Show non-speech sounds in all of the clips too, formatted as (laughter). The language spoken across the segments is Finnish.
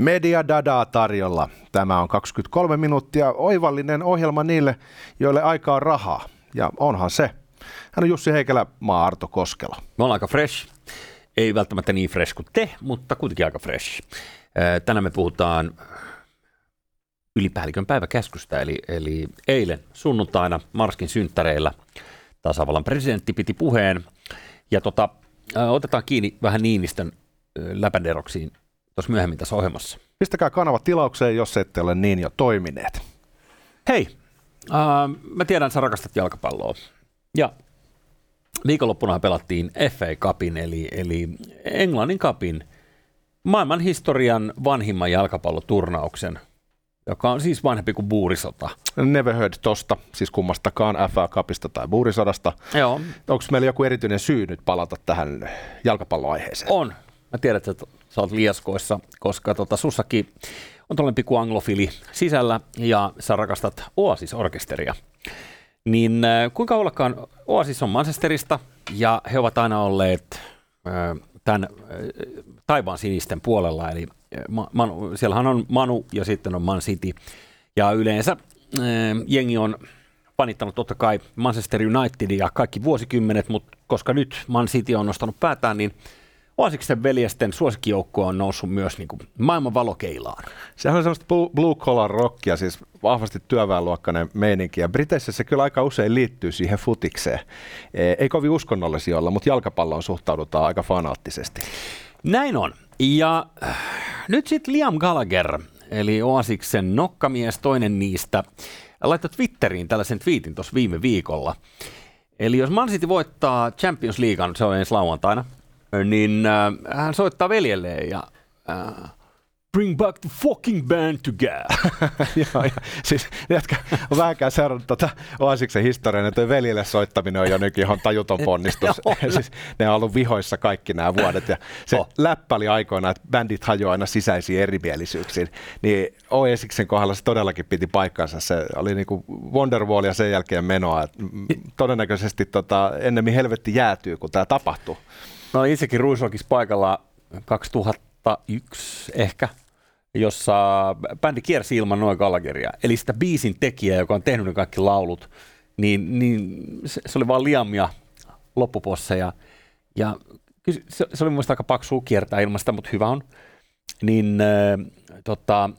Media Dadaa tarjolla. Tämä on 23 minuuttia oivallinen ohjelma niille, joille aika on rahaa. Ja onhan se. Hän on Jussi Heikelä, maa Arto Koskela. Me ollaan aika fresh. Ei välttämättä niin fresh kuin te, mutta kuitenkin aika fresh. Tänään me puhutaan ylipäällikön päiväkäskystä, eli, eli eilen sunnuntaina Marskin synttäreillä tasavallan presidentti piti puheen. Ja tota, otetaan kiinni vähän Niinistön läpänderoksiin tuossa myöhemmin tässä ohjelmassa. Pistäkää kanava tilaukseen, jos ette ole niin jo toimineet. Hei, äh, mä tiedän, että sä rakastat jalkapalloa. Ja viikonloppuna pelattiin FA Cupin, eli, eli Englannin Cupin, maailman historian vanhimman jalkapalloturnauksen, joka on siis vanhempi kuin buurisota. Never heard tosta, siis kummastakaan FA Cupista tai buurisodasta. Joo. Onko meillä joku erityinen syy nyt palata tähän jalkapalloaiheeseen? On. Mä tiedän, että sä oot lieskoissa, koska tota, sussakin on tällainen pikku anglofili sisällä ja sä rakastat Oasis-orkesteria. Niin äh, kuinka ollakaan Oasis on Manchesterista ja he ovat aina olleet äh, tämän äh, taivaan sinisten puolella, eli Manu, siellähän on Manu ja sitten on Man City. Ja yleensä äh, jengi on panittanut totta kai Manchester Unitedia kaikki vuosikymmenet, mutta koska nyt Man City on nostanut päätään, niin Oasiksen veljesten suosikkijoukko on noussut myös niin kuin maailman valokeilaan. Sehän on semmoista blue collar rockia, siis vahvasti työväenluokkainen meininki. Ja Briteissä se kyllä aika usein liittyy siihen futikseen. Ei kovin uskonnollisia olla, mutta jalkapalloon suhtaudutaan aika fanaattisesti. Näin on. Ja äh, nyt sitten Liam Gallagher, eli Oasiksen nokkamies, toinen niistä, laittoi Twitteriin tällaisen twiitin tuossa viime viikolla. Eli jos Man City voittaa Champions Leaguean, se on ensi lauantaina, niin äh, hän soittaa veljelleen ja äh, bring back the fucking band together. (laughs) Joo, ja, siis jätkä on vähänkään seurannut tuota Oasiksen historiaa, että veljelle soittaminen on jo nyky ihan tajuton (laughs) ponnistus. siis ne on ollut vihoissa kaikki nämä vuodet, ja se oh. läppä oli aikoina, että bändit hajoaa aina sisäisiin erimielisyyksiin, niin Oasiksen kohdalla se todellakin piti paikkansa. Se oli niin kuin Wonderwall ja sen jälkeen menoa. Todennäköisesti tota, ennemmin helvetti jäätyy, kun tämä tapahtuu. Mä olin itsekin Ruisokissa paikalla 2001 ehkä, jossa bändi kiersi ilman noin Gallagheria. Eli sitä biisin tekijä, joka on tehnyt ne kaikki laulut, niin, niin se, se oli vaan liamia loppuposseja. Ja se, se oli mun aika paksu kiertää ilmasta, mutta hyvä on. Niin äh, tota,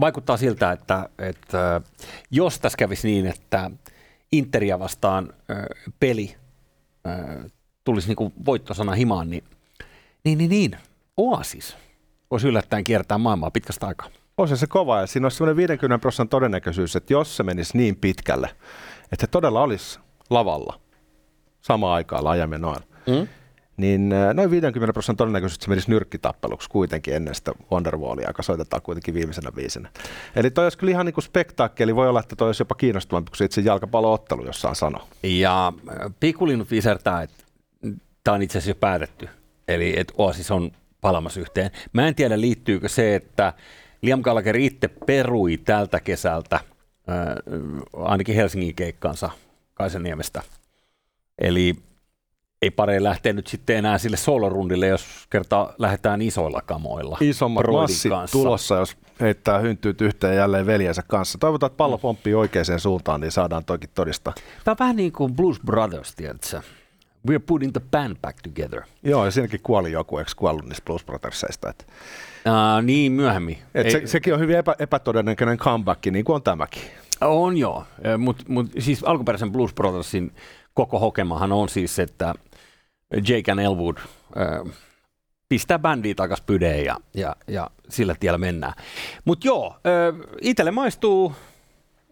vaikuttaa siltä, että, että äh, jos tässä kävisi niin, että Interia vastaan äh, peli äh, tulisi niin voittosana himaan, niin, niin, niin, niin. Oasis voisi yllättäen kiertää maailmaa pitkästä aikaa. Olisi se kova, ja siinä olisi semmoinen 50 prosentin todennäköisyys, että jos se menisi niin pitkälle, että se todella olisi lavalla samaan aikaan laajemmin noin, mm. niin äh, noin 50 prosentin todennäköisyys, että se menisi nyrkkitappeluksi kuitenkin ennen sitä Wonderwallia, joka soitetaan kuitenkin viimeisenä viisenä. Eli toi olisi kyllä ihan niin kuin spektaakkeli, voi olla, että toi olisi jopa kiinnostavampi kuin se itse jalkapalloottelu, jossain sano. Ja äh, Pikulinut visertää, että tämä on itse asiassa jo päätetty. Eli että Oasis on palamassa yhteen. Mä en tiedä, liittyykö se, että Liam Gallagher itse perui tältä kesältä ää, ainakin Helsingin keikkansa Kaiseniemestä. Eli ei pareen lähteä nyt sitten enää sille soolorundille, jos kertaa lähdetään isoilla kamoilla. Isommat massit kanssa. tulossa, jos heittää hynttyyt yhteen jälleen veljensä kanssa. Toivotaan, että pallo pomppii oikeaan suuntaan, niin saadaan toikin todistaa. Tämä on vähän niin kuin Blues Brothers, tiedätkö? We're putting the band back together. Joo, ja siinäkin kuoli joku, eikö kuollut niistä Blues Brothersista? Että... Uh, niin, myöhemmin. Et se, sekin on hyvin epä, epätodennäköinen comeback, niin kuin on tämäkin. On joo, mutta mut, siis alkuperäisen Blues Brothersin koko hokemahan on siis, että Jake and Elwood äh, pistää bändiä takas pydeen ja, ja, ja sillä tiellä mennään. Mutta joo, äh, itselle maistuu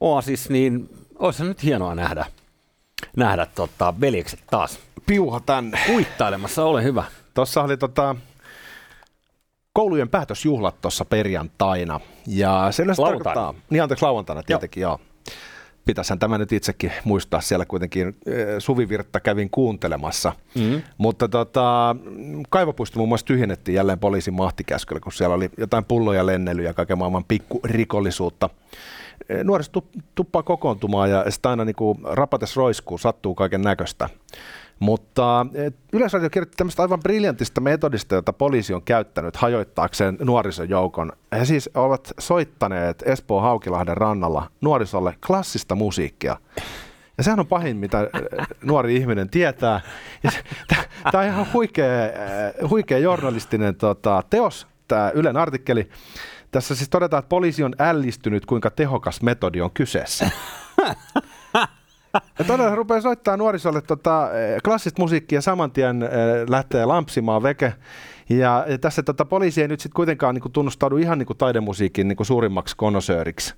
Oasis, niin olisi nyt hienoa nähdä, nähdä tota, veljekset taas piuha tänne. Kuittailemassa, ole hyvä. Tuossa oli tota, koulujen päätösjuhlat tuossa perjantaina. Ja se tarkoittaa, niin anteeksi lauantaina tietenkin, joo. joo. Pitäisihän tämä nyt itsekin muistaa, siellä kuitenkin eh, Suvivirtta kävin kuuntelemassa. Mm-hmm. Mutta tota, kaivopuisto muun muassa tyhjennettiin jälleen poliisin mahtikäskyllä, kun siellä oli jotain pulloja lennelyjä ja kaiken maailman pikkurikollisuutta nuoriso tuppaa kokoontumaan ja sitten aina niin rapates roiskuu, sattuu kaiken näköistä. Mutta Yleisradio kirjoitti tämmöistä aivan briljantista metodista, jota poliisi on käyttänyt hajoittaakseen nuorisojoukon. He siis ovat soittaneet Espoo Haukilahden rannalla nuorisolle klassista musiikkia. Ja sehän on pahin, mitä äh, nuori ihminen tietää. Tämä on ihan huikea, huikea journalistinen tota, teos, tämä Ylen artikkeli. Tässä siis todetaan, että poliisi on ällistynyt, kuinka tehokas metodi on kyseessä. (laughs) Ja todella rupeaa soittaa nuorisolle tota, eh, klassista musiikkia saman tien äh, lähtee lampsimaan veke. Ja, ja tässä tota, poliisi ei nyt sitten kuitenkaan niinku, tunnustaudu ihan niinku, taidemusiikin niinku, suurimmaksi konosööriksi.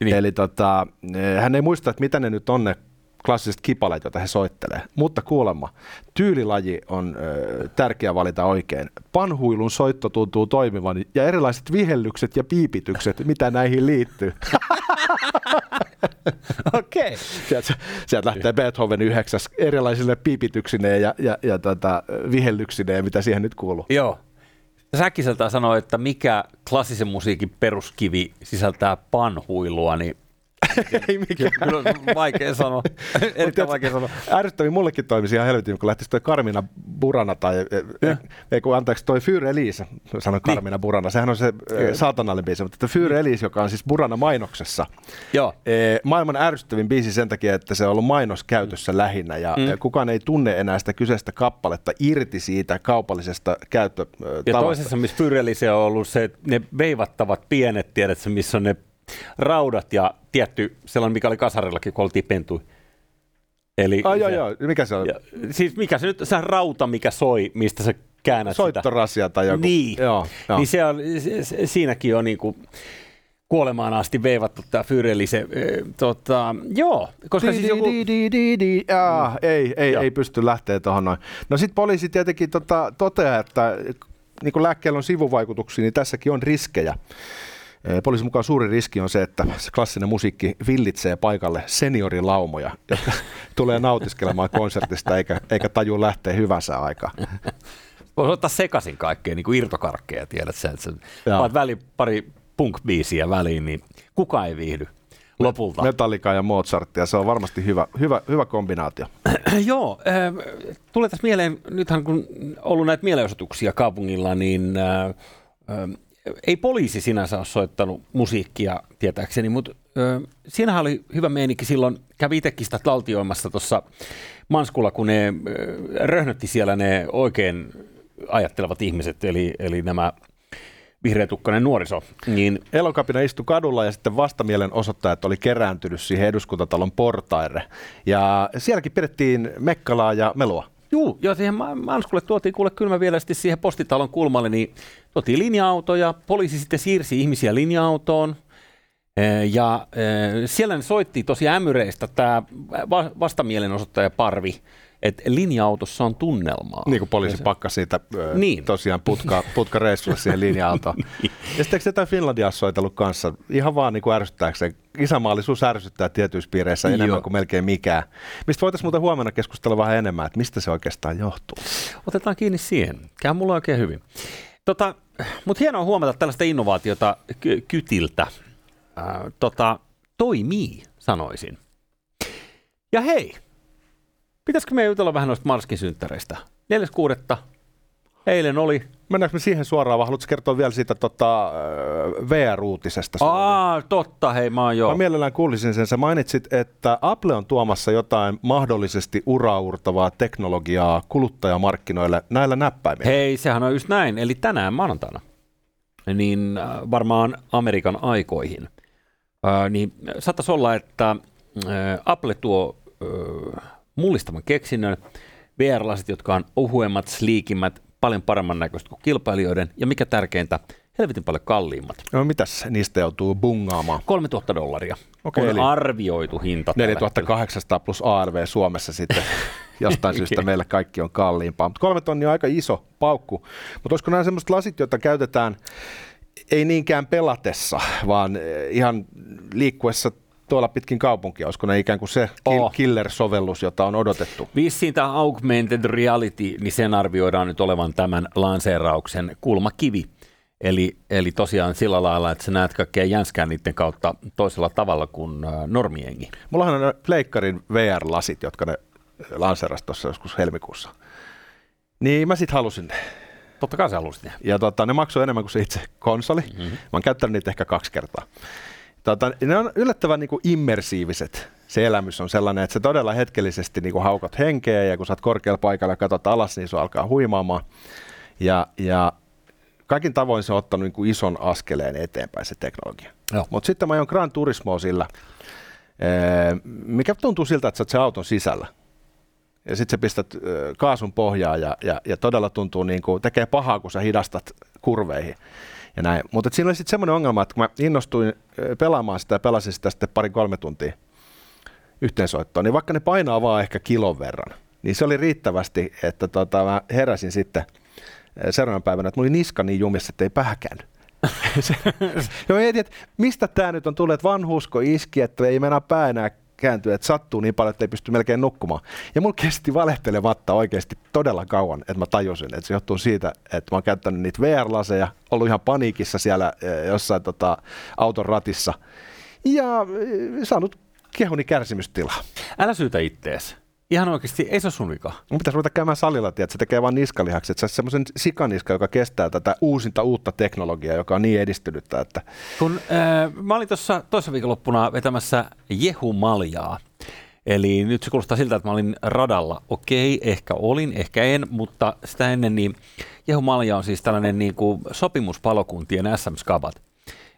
Niin. Eli tota, eh, hän ei muista, että mitä ne nyt on ne klassiset kipaleet, joita he soittelee. Mutta kuulemma, tyylilaji on ö, tärkeä valita oikein. Panhuilun soitto tuntuu toimivan ja erilaiset vihellykset ja piipitykset, mitä näihin liittyy. (laughs) Okei. Okay. Sieltä, sieltä lähtee Beethoven yhdeksäs erilaisille piipityksineen ja, ja, ja tota, vihellyksineen, mitä siihen nyt kuuluu. Joo. Säkkiseltä sanoi, että mikä klassisen musiikin peruskivi sisältää panhuilua, niin ei mikään. Kyllä on vaikea sanoa. (laughs) Erittäin vaikea sanoa. Ärsyttävin mullekin toimisi ihan helvetin, kun lähtisi toi Karmina Burana tai, ei kun anteeksi, toi Fyr Elise, sanon niin. Karmina. Burana, sehän on se Kyllä. saatanallinen biisi, mutta Fyr niin. Elise, joka on siis Burana mainoksessa. Joo. Maailman ärsyttävin biisi sen takia, että se on ollut mainos käytössä mm. lähinnä ja mm. kukaan ei tunne enää sitä kyseistä kappaletta irti siitä kaupallisesta käyttötavasta. Ja toisessa, missä Fyr Elise on ollut se, ne veivattavat pienet, tiedätkö, missä on ne raudat ja tietty sellainen, mikä oli kasarillakin, kun oltiin pentui. Eli Ai, se, joo, joo. Mikä se on? Ja, siis mikä se nyt, se rauta, mikä soi, mistä se käännät Soittorasia sitä. tai joku. Niin, joo, joo. niin se on, se, siinäkin on niin kuin kuolemaan asti veivattu tämä Fyreli. Se, e, tota, joo, koska di, siis joku... Di, di, di, di. Mm. ei, ei, ei pysty lähteä tuohon noin. No sitten poliisi tietenkin tota, toteaa, että niin kuin lääkkeellä on sivuvaikutuksia, niin tässäkin on riskejä. Poliisin mukaan suuri riski on se, että se klassinen musiikki villitsee paikalle seniorilaumoja, jotka (laughs) tulee nautiskelemaan konsertista eikä, eikä taju lähteä hyvänsä aikaa. (laughs) Voisi ottaa sekaisin kaikkea, niin kuin irtokarkkeja, tiedät sä, että sä väli, pari punk-biisiä väliin, niin kuka ei viihdy lopulta. Metallica ja Mozartia, se on varmasti hyvä, hyvä, hyvä kombinaatio. (clears throat) Joo, äh, tulee tässä mieleen, nythän kun on ollut näitä mielenosoituksia kaupungilla, niin äh, äh, ei poliisi sinänsä ole soittanut musiikkia tietääkseni, mutta siinähän oli hyvä meininki silloin, kävi itsekin sitä taltioimassa tuossa Manskulla, kun ne ö, röhnötti siellä ne oikein ajattelevat ihmiset, eli, eli nämä vihreätukkainen nuoriso. Niin... Elokapina istui kadulla ja sitten vastamielen osoittajat oli kerääntynyt siihen eduskuntatalon portaire. Ja sielläkin pidettiin mekkalaa ja melua. Juu, ja siihen Manskulle tuotiin kuule kylmä vielä siihen postitalon kulmalle, niin tuotiin linja-autoja, poliisi sitten siirsi ihmisiä linja-autoon, ja siellä ne soitti tosi ämyreistä tämä vastamielenosoittaja Parvi, että linja-autossa on tunnelmaa. Niin kuin poliisi pakkasi siitä niin. tosiaan putka, (laughs) putkareissulle siihen linja-autoon. (laughs) niin. Ja sitten jotain Finlandia soitellut kanssa, ihan vaan niin kuin ärsyttääkseen. Isämaallisuus ärsyttää tietyissä piireissä enemmän Joo. kuin melkein mikään. Mistä voitaisiin muuten huomenna keskustella vähän enemmän, että mistä se oikeastaan johtuu. Otetaan kiinni siihen. Käy mulla oikein hyvin. Tota, Mutta hienoa huomata tällaista innovaatiota ky- kytiltä. Äh, tota, toimii, sanoisin. Ja hei, Pitäisikö me jutella vähän noista Marskin synttäreistä? 4.6. Eilen oli. Mennäänkö me siihen suoraan, vai haluatko kertoa vielä siitä tota, VR-uutisesta? Aa, totta, hei, mä oon joo. Mä mielellään kuulisin sen. Sä mainitsit, että Apple on tuomassa jotain mahdollisesti uraurtavaa teknologiaa kuluttajamarkkinoille näillä näppäimillä. Hei, sehän on just näin. Eli tänään maanantaina, niin äh, varmaan Amerikan aikoihin, äh, niin saattaisi olla, että äh, Apple tuo äh, mullistavan keksinnön, VR-lasit, jotka on ohuemmat, sliikimmät, paljon paremman näköistä kuin kilpailijoiden, ja mikä tärkeintä, helvetin paljon kalliimmat. No mitäs niistä joutuu bungaamaan? 3000 dollaria okay, on eli arvioitu hinta. 4800 plus ARV Suomessa sitten. (laughs) Jostain syystä meillä kaikki on kalliimpaa. Mutta kolme tonnia on aika iso paukku. Mutta olisiko nämä sellaiset lasit, joita käytetään ei niinkään pelatessa, vaan eh, ihan liikkuessa tuolla pitkin kaupunkia, olisiko ne ikään kuin se oh. killer-sovellus, jota on odotettu? Vissiin tämä augmented reality, niin sen arvioidaan nyt olevan tämän lanseerauksen kulmakivi. Eli, eli tosiaan sillä lailla, että sä näet kaikkea jänskää niiden kautta toisella tavalla kuin normiengi. Mullahan on ne Pleikkarin VR-lasit, jotka ne lanseerasi tuossa joskus helmikuussa. Niin mä sitten halusin ne. Totta kai sä halusit ne. Ja tota, ne maksoi enemmän kuin se itse konsoli. Mm-hmm. Mä oon käyttänyt niitä ehkä kaksi kertaa. Tota, ne on yllättävän niin kuin immersiiviset. Se elämys on sellainen, että se todella hetkellisesti niin kuin haukot henkeä ja kun sä oot korkealla paikalla ja katsot alas, niin se alkaa huimaamaan. Ja, ja kaikin tavoin se on ottanut niin kuin ison askeleen eteenpäin se teknologia. Mutta sitten mä ajon Gran Turismo sillä, mikä tuntuu siltä, että sä oot se auton sisällä. Ja sitten sä pistät kaasun pohjaa ja, ja, ja todella tuntuu niin kuin, tekee pahaa, kun sä hidastat kurveihin. Ja näin. Mutta siinä oli sitten semmoinen ongelma, että kun mä innostuin pelaamaan sitä ja pelasin sitä sitten pari-kolme tuntia yhteensoittoon, niin vaikka ne painaa vaan ehkä kilon verran, niin se oli riittävästi, että tota, mä heräsin sitten – seuraavan päivänä, että mulla oli niska niin jumissa, että ei pähkään. ja mietin, että mistä tämä nyt on tullut, että vanhusko iski, että ei mennä pää enää kääntyä, että sattuu niin paljon, että ei pysty melkein nukkumaan. Ja mulla kesti valehtelematta oikeasti todella kauan, että mä tajusin, että se johtuu siitä, että mä oon käyttänyt niitä VR-laseja, ollut ihan paniikissa siellä jossain tota, auton ratissa ja saanut kehoni kärsimystilaa. Älä syytä ittees. Ihan oikeasti, ei se ole sun vika. Mun pitäisi ruveta käymään salilla, että se tekee vain niskalihaksi. Että se on semmoisen sikaniska, joka kestää tätä uusinta uutta teknologiaa, joka on niin edistynyttä. Että... Kun äh, mä olin tuossa toisessa viikonloppuna vetämässä Jehumaljaa, Eli nyt se kuulostaa siltä, että mä olin radalla. Okei, ehkä olin, ehkä en, mutta sitä ennen niin Jehumalja on siis tällainen niin kuin sopimuspalokuntien SM-skabat.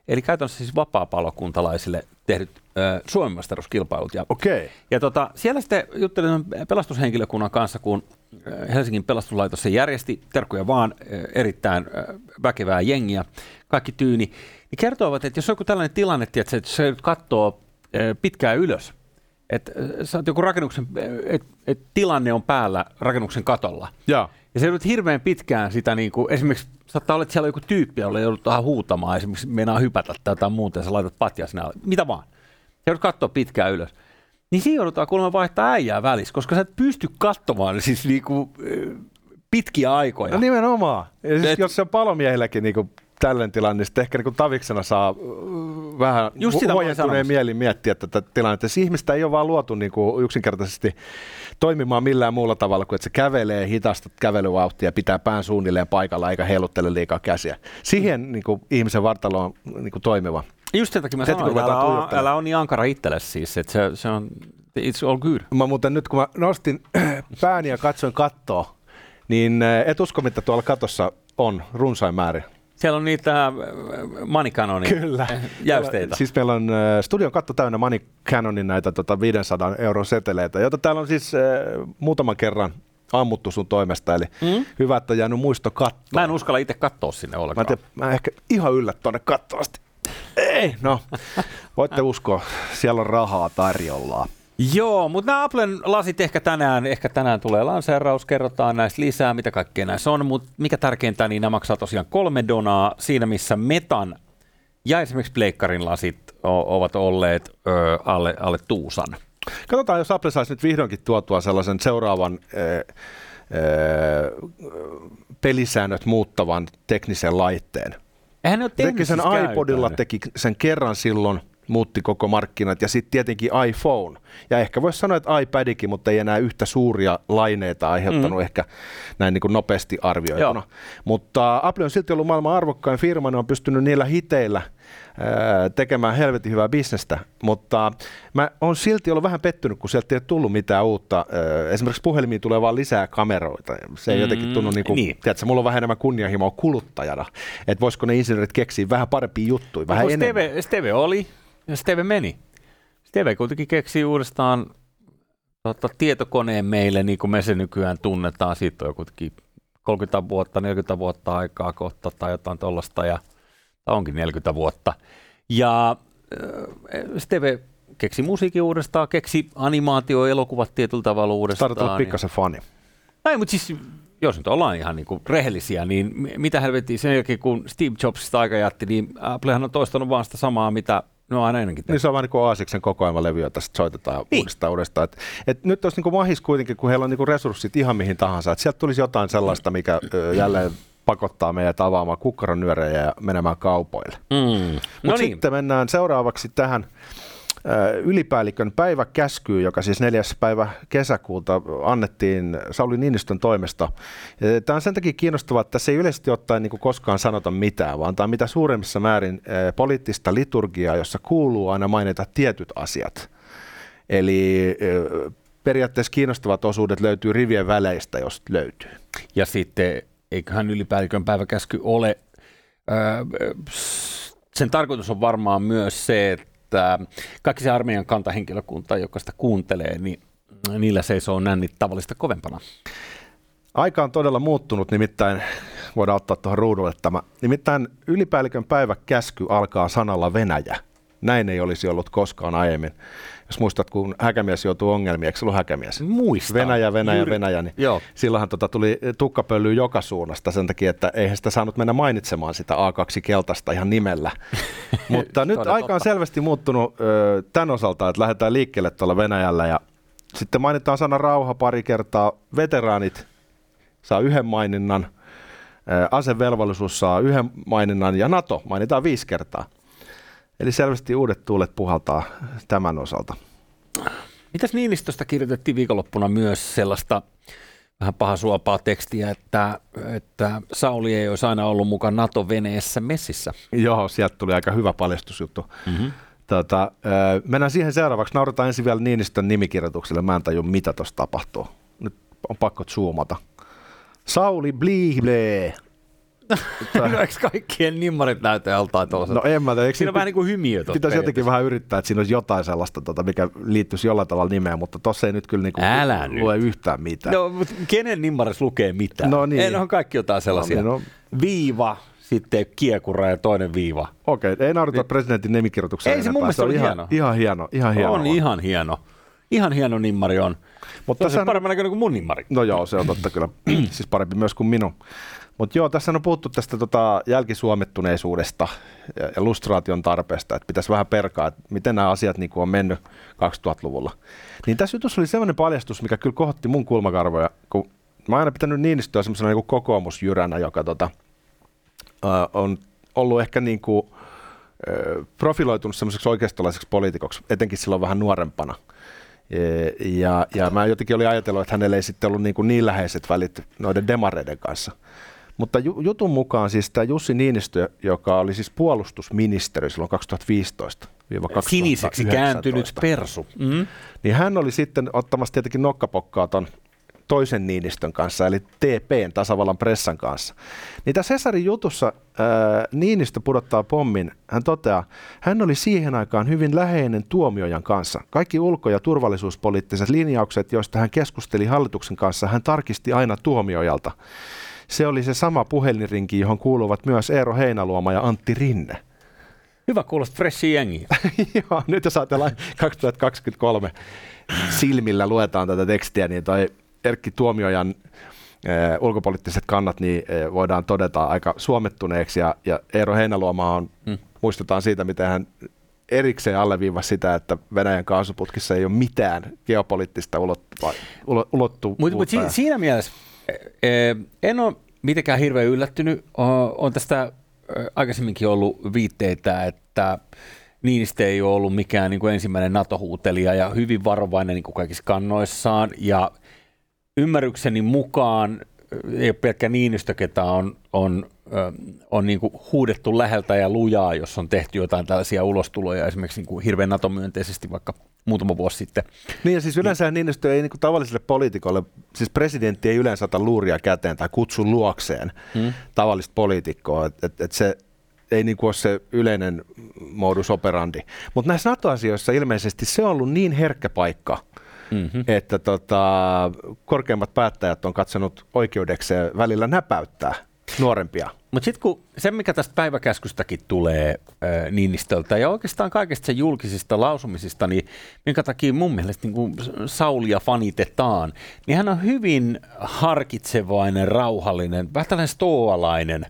Eli käytännössä siis vapaa-palokuntalaisille tehdyt äh, Suomen mestaruuskilpailut. Ja, okay. ja tota, siellä sitten juttelin pelastushenkilökunnan kanssa, kun Helsingin pelastuslaitos se järjesti, terkkuja vaan, erittäin väkevää jengiä, kaikki tyyni, niin kertoivat, että jos on joku tällainen tilanne, että se katsoo pitkään ylös, että sä joku rakennuksen, että et tilanne on päällä rakennuksen katolla. Ja, ja se joudut hirveän pitkään sitä, niin kuin, esimerkiksi saattaa olla, että siellä on joku tyyppi, jolle joudut vähän huutamaan, esimerkiksi meinaa hypätä tai jotain muuta, ja sä laitat patja sinne mitä vaan. Sä joudut katsoa pitkään ylös. Niin siinä joudutaan kuulemma vaihtaa äijää välissä, koska sä et pysty katsomaan siis niinku, pitkiä aikoja. No nimenomaan. Ja siis et, jos se on palomiehilläkin niinku tällainen tilanne, niin sitten ehkä niin taviksena saa vähän huojentuneen mielin miettiä tätä tilannetta. Siis ihmistä ei ole vaan luotu niin kuin yksinkertaisesti toimimaan millään muulla tavalla kuin, että se kävelee hitaista kävelyvauhtia ja pitää pään suunnilleen paikalla eikä heiluttele liikaa käsiä. Siihen niin kuin, ihmisen vartalo on niin kuin, toimiva. Just sen takia mä sanoin, että älä, on, älä on niin ankara itselle siis, että se, se on, it's all good. Mä muuten nyt kun mä nostin (clears throat) pääni ja katsoin kattoa, niin et usko, mitä tuolla katossa on runsain määrin. Siellä on niitä äh, Money Canonin Kyllä. jäysteitä. Siis meillä on äh, studion katto täynnä Money Canonin näitä tota 500 euron seteleitä, joita täällä on siis äh, muutaman kerran ammuttu sun toimesta, eli mm? hyvä, että jäänyt muisto kattoon. Mä en uskalla itse katsoa sinne ollenkaan. Mä, te, mä ehkä ihan yllät tuonne kattoasti. Ei, no, (laughs) voitte uskoa, siellä on rahaa tarjolla. Joo, mutta nämä Applen lasit ehkä tänään, ehkä tänään tulee lanseeraus, kerrotaan näistä lisää, mitä kaikkea näissä on, mutta mikä tärkeintä, niin nämä maksaa tosiaan kolme donaa siinä, missä Metan ja esimerkiksi Pleikkarin lasit o- ovat olleet ö, alle, alle tuusan. Katsotaan, jos Apple saisi nyt vihdoinkin tuotua sellaisen seuraavan ö, ö, pelisäännöt muuttavan teknisen laitteen. Eihän ne ole teki sen siis iPodilla, teki sen kerran silloin – muutti koko markkinat. Ja sitten tietenkin iPhone. Ja ehkä voisi sanoa, että iPadikin, mutta ei enää yhtä suuria laineita aiheuttanut mm. ehkä näin niin kuin nopeasti arvioituna. Joo. Mutta Apple on silti ollut maailman arvokkain firma, ne on pystynyt niillä hiteillä tekemään helvetin hyvää bisnestä, mutta mä oon silti ollut vähän pettynyt, kun sieltä ei ole tullut mitään uutta. Esimerkiksi puhelimiin tulee vaan lisää kameroita. Se ei mm, jotenkin tunnu, niin kuin, niin. tiedätkö, mulla on vähän enemmän kunnianhimoa kuluttajana, että voisiko ne insinöörit keksiä vähän parempia juttuja, vähän no, enemmän. Steve, Steve oli, ja Steve meni. Steve kuitenkin keksi uudestaan tota, tietokoneen meille, niin kuin me se nykyään tunnetaan. Siitä on kuitenkin 30 vuotta, 40 vuotta aikaa kohta tai jotain tuollaista, ja tai onkin 40 vuotta. Ja äh, Steve keksi musiikin uudestaan, keksi animaatioelokuvat tietyllä tavalla uudestaan. Tarvitset niin... pikkasen fani. Ei, mutta siis jos nyt ollaan ihan niin kuin rehellisiä, niin mitä helvettiä sen jälkeen, kun Steve Jobsista aika jätti, niin Applehan on toistanut vaan sitä samaa, mitä No aina ennenkin Niin se on vähän niin kuin Aasiksen kokoelmalevy, jota sitten soitetaan niin. uudestaan uudestaan. Et, et nyt olisi niin kuin mahis kuitenkin, kun heillä on niin kuin resurssit ihan mihin tahansa, että sieltä tulisi jotain sellaista, mikä ö, jälleen pakottaa meidät avaamaan kukkaronyörejä ja menemään kaupoille. Mm. Mutta No niin, sitten mennään seuraavaksi tähän ylipäällikön päiväkäskyyn, joka siis neljäs päivä kesäkuuta annettiin Sauli Niinistön toimesta. Tämä on sen takia kiinnostavaa, että tässä ei yleisesti ottaen niin koskaan sanota mitään, vaan tämä on mitä suuremmissa määrin poliittista liturgiaa, jossa kuuluu aina mainita tietyt asiat. Eli periaatteessa kiinnostavat osuudet löytyy rivien väleistä, jos löytyy. ja sitten eiköhän ylipäällikön päiväkäsky ole, sen tarkoitus on varmaan myös se, että kaikki se armeijan kantahenkilökunta, joka sitä kuuntelee, niin niillä seisoo nännit tavallista kovempana. Aika on todella muuttunut, nimittäin voidaan ottaa tuohon ruudulle tämä. Nimittäin ylipäällikön päiväkäsky alkaa sanalla Venäjä. Näin ei olisi ollut koskaan aiemmin. Jos muistat, kun Häkämies joutuu ongelmiin, eikö se ollut Häkämies? Muista. Venäjä, Venäjä, Juuri- Venäjä, niin Joo. silloinhan tota tuli tukkapölyä joka suunnasta sen takia, että eihän sitä saanut mennä mainitsemaan sitä A2-keltaista ihan nimellä. (laughs) Mutta nyt aika on totta. selvästi muuttunut ö, tämän osalta, että lähdetään liikkeelle tuolla Venäjällä ja sitten mainitaan sana rauha pari kertaa. Veteraanit saa yhden maininnan, asevelvollisuus saa yhden maininnan ja NATO mainitaan viisi kertaa. Eli selvästi uudet tuulet puhaltaa tämän osalta. Mitäs Niinistöstä kirjoitettiin viikonloppuna myös sellaista vähän pahasuopaa tekstiä, että, että Sauli ei olisi aina ollut mukaan NATO-veneessä messissä. Joo, sieltä tuli aika hyvä paljastusjuttu. Mm-hmm. Tota, mennään siihen seuraavaksi. Nauretaan ensin vielä Niinistön nimikirjoitukselle. Mä en tajua, mitä tuossa tapahtuu. Nyt on pakko zoomata. Sauli Blible. (laughs) No eikö kaikkien nimmarit näytä joltain tuollaiselta? No en mä tiedä. Siinä on vähän niin kuin hymiö tuossa Pitäisi jotenkin vähän yrittää, että siinä olisi jotain sellaista, tota, mikä liittyisi jollain tavalla nimeen, mutta tossa ei nyt kyllä niinku Älä nyt. lue yhtään mitään. No, mutta kenen nimmaris lukee mitään? No niin. Ei, ne on kaikki jotain sellaisia. No niin, Viiva, sitten kiekura ja toinen viiva. Okei, ei naurata presidentin nimikirjoituksen Ei se mun mielestä on oli ihan, hieno. ihan hieno. Ihan hieno. on ihan hieno. Ihan hieno nimmari on. Mutta Tosi tässä paremmin näköinen kuin mun nimmari. No joo, se on totta kyllä. (clears throat) siis parempi myös kuin minun. Mutta joo, tässä on puhuttu tästä tota, jälkisuomettuneisuudesta ja, ja lustraation tarpeesta, että pitäisi vähän perkaa, että miten nämä asiat niin on mennyt 2000-luvulla. Niin tässä jutussa oli sellainen paljastus, mikä kyllä kohotti mun kulmakarvoja, kun mä oon aina pitänyt Niinistöä semmoisena niin kokoomusjyränä, joka tota, ö, on ollut ehkä niin kuin, profiloitunut semmoiseksi oikeistolaiseksi poliitikoksi, etenkin silloin vähän nuorempana. E, Ja, ja mä jotenkin olin ajatellut, että hänellä ei sitten ollut niin, kuin niin läheiset välit noiden demareiden kanssa. Mutta ju- jutun mukaan siis tämä Jussi Niinistö, joka oli siis puolustusministeri silloin 2015 Siniseksi kääntynyt persu. Mm. niin hän oli sitten ottamassa tietenkin nokkapokkaa ton toisen Niinistön kanssa, eli TPn, tasavallan pressan kanssa. Niin tässä Hesarin jutussa ää, Niinistö pudottaa pommin. Hän toteaa, hän oli siihen aikaan hyvin läheinen tuomiojan kanssa. Kaikki ulko- ja turvallisuuspoliittiset linjaukset, joista hän keskusteli hallituksen kanssa, hän tarkisti aina tuomiojalta. Se oli se sama puhelinrinki, johon kuuluvat myös Eero Heinaluoma ja Antti Rinne. Hyvä kuulostaa freshi jengi. (laughs) Joo, nyt jos ajatellaan (laughs) 2023 silmillä luetaan tätä tekstiä, niin toi Erkki Tuomiojan eh, ulkopoliittiset kannat niin eh, voidaan todeta aika suomettuneeksi ja, ja Eero Heinaluoma on, Mm. muistetaan siitä, miten hän erikseen alleviivasi sitä, että Venäjän kaasuputkissa ei ole mitään geopoliittista ulottuvuutta. Mutta mut si- siinä mielessä en ole mitenkään hirveän yllättynyt. On tästä eh, aikaisemminkin ollut viitteitä, että Niinistö ei ole ollut mikään niin kuin ensimmäinen NATO-huutelija ja hyvin varovainen niin kuin kaikissa kannoissaan. Ja ymmärrykseni mukaan eh, ei ole pelkkä Niinistö, ketä on, on, on niin kuin huudettu läheltä ja lujaa, jos on tehty jotain tällaisia ulostuloja esimerkiksi niin kuin hirveän NATO-myönteisesti vaikka muutama vuosi sitten. Niin ja siis yleensä Niinistö ei niin kuin tavalliselle poliitikolle, siis presidentti ei yleensä ota luuria käteen tai kutsu luokseen Mm. tavallista poliitikkoa, että et, et se ei niin kuin ole se yleinen modus operandi. Mutta näissä NATO-asioissa ilmeisesti se on ollut niin herkkä paikka, Mm-hmm. että tota, korkeimmat päättäjät on katsonut oikeudekseen välillä näpäyttää nuorempia. Mutta sitten kun se, mikä tästä päiväkäskystäkin tulee ää, Niinistöltä ja oikeastaan kaikista sen julkisista lausumisista, niin minkä takia mun mielestä niin kun Saulia fanitetaan, niin hän on hyvin harkitsevainen, rauhallinen, vähän tällainen stoalainen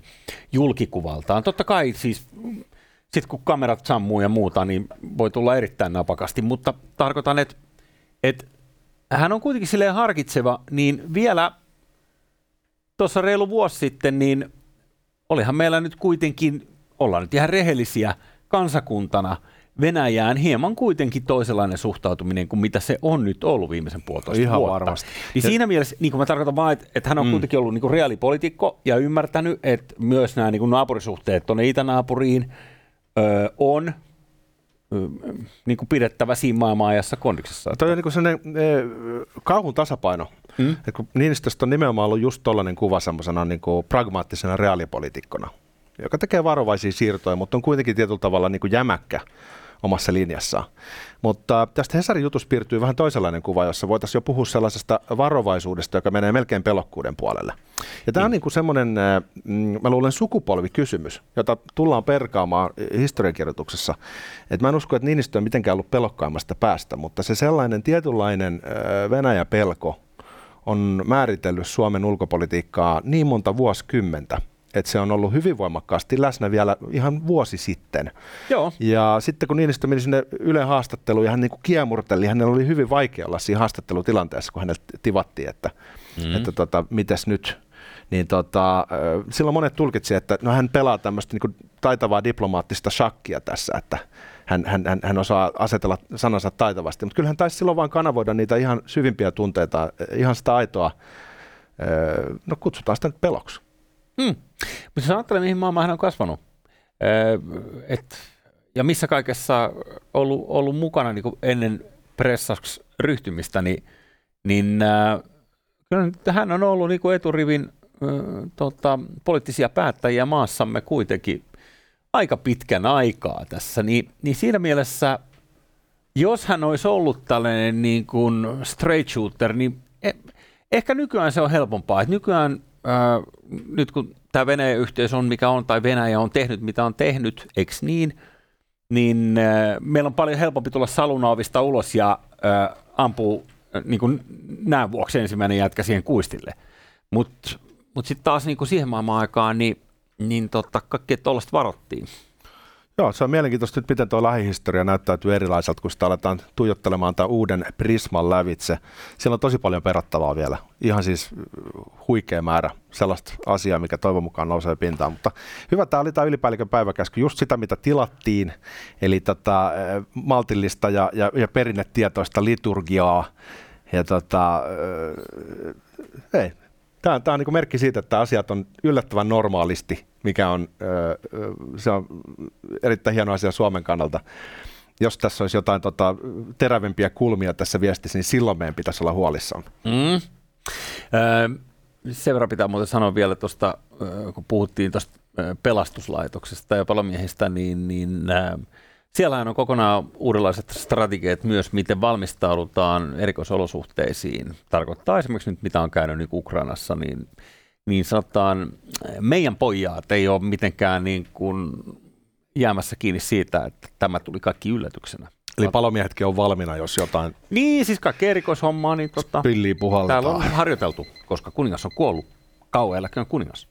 julkikuvaltaan. Totta kai siis sitten kun kamerat sammuu ja muuta, niin voi tulla erittäin napakasti, mutta tarkoitan, että, että hän on kuitenkin silleen harkitseva, niin vielä tuossa reilu vuosi sitten, niin olihan meillä nyt kuitenkin, ollaan nyt ihan rehellisiä kansakuntana, Venäjään hieman kuitenkin toisenlainen suhtautuminen kuin mitä se on nyt ollut viimeisen puolitoista Ihan vuotta. varmasti. Niin Ja- siinä mielessä, niin kuin mä tarkoitan vaan, että, että hän on mm. kuitenkin ollut niin kuin reaalipolitiikko ja ymmärtänyt, että myös nämä niin kuin naapurisuhteet tuonne itänaapuriin ö, on niin kuin pidettävä siinä maailmanajassa kondiksessa. Toi on niin sellainen e, kauhun tasapaino. Mm. Kun Niinistöstä on nimenomaan ollut just tollainen kuva semmoisena niin pragmaattisena reaalipolitiikkona, joka tekee varovaisia siirtoja, mutta on kuitenkin tietyllä tavalla niin kuin jämäkkä omassa linjassaan. Mutta tästä Hesarin jutusta piirtyy vähän toisenlainen kuva, jossa voitaisiin jo puhua sellaisesta varovaisuudesta, joka menee melkein pelokkuuden puolelle. Ja tämä on niin kuin semmoinen, äh, mm, mä luulen, sukupolvikysymys, jota tullaan perkaamaan historiankirjoituksessa. Et mä en usko, että Niinistö on mitenkään ollut pelokkaimmasta päästä, mutta se sellainen tietynlainen Venäjä-pelko on määritellyt Suomen ulkopolitiikkaa niin monta vuosikymmentä, että se on ollut hyvin voimakkaasti läsnä vielä ihan vuosi sitten. Joo. Ja sitten kun Niinistö meni sinne Yle haastatteluun ja hän niin kuin kiemurteli, hänellä oli hyvin vaikea olla siinä haastattelutilanteessa, kun häneltä tivattiin, että, mm. että tota, mitäs nyt. Niin tota, silloin monet tulkitsi, että no hän pelaa tämmöistä niin taitavaa diplomaattista shakkia tässä, että hän, hän, hän, hän osaa asetella sanansa taitavasti. Mutta kyllä hän taisi silloin vaan kanavoida niitä ihan syvimpiä tunteita, ihan sitä aitoa, no kutsutaan sitä nyt peloksi. Hmm. Mutta jos ajattelee, mihin maailma on kasvanut, öö, et, ja missä kaikessa ollut, ollut mukana niin ennen pressaksi ryhtymistä, niin, niin äh, kyllä hän on ollut niin eturivin äh, tota, poliittisia päättäjiä maassamme kuitenkin aika pitkän aikaa tässä, niin, niin siinä mielessä, jos hän olisi ollut tällainen niin kuin straight shooter, niin e- ehkä nykyään se on helpompaa. Et nykyään, nyt kun tämä Venäjän yhteys on mikä on, tai Venäjä on tehnyt mitä on tehnyt, eikö niin, niin ää, meillä on paljon helpompi tulla salunaavista ulos ja ää, ampua ää, niin näin vuoksi ensimmäinen jätkä siihen kuistille. Mutta mut sitten taas niin siihen maailman aikaan, niin, niin tota, kaikkea tuollaista varottiin. Joo, se on mielenkiintoista nyt, miten tuo lähihistoria näyttäytyy erilaiselta, kun sitä aletaan tuijottelemaan tämän uuden prisman lävitse. Siellä on tosi paljon perattavaa vielä. Ihan siis huikea määrä sellaista asiaa, mikä toivon mukaan nousee pintaan. Mutta hyvä, tämä oli tämä ylipäällikön päiväkäsky, just sitä, mitä tilattiin, eli tota, eh, maltillista ja, ja, ja perinnetietoista liturgiaa. Ja tota, eh, ei, Tämä, tämä on niin merkki siitä, että asiat on yllättävän normaalisti, mikä on, se on erittäin hieno asia Suomen kannalta. Jos tässä olisi jotain tota, terävimpiä kulmia tässä viestissä, niin silloin meidän pitäisi olla huolissaan. Mm. Sen verran pitää muuten sanoa vielä tuosta, kun puhuttiin tuosta pelastuslaitoksesta ja palomiehistä, niin, niin äh, siellähän on kokonaan uudenlaiset strategiat myös, miten valmistaudutaan erikoisolosuhteisiin. Tarkoittaa esimerkiksi nyt, mitä on käynyt nyt Ukrainassa, niin, niin sanotaan, meidän pojat ei ole mitenkään niin kuin jäämässä kiinni siitä, että tämä tuli kaikki yllätyksenä. Eli palomiehetkin on valmiina, jos jotain... Niin, siis kaikki erikoishommaa, niin tota. Täällä on harjoiteltu, koska kuningas on kuollut. Kauan eläköön kuningas.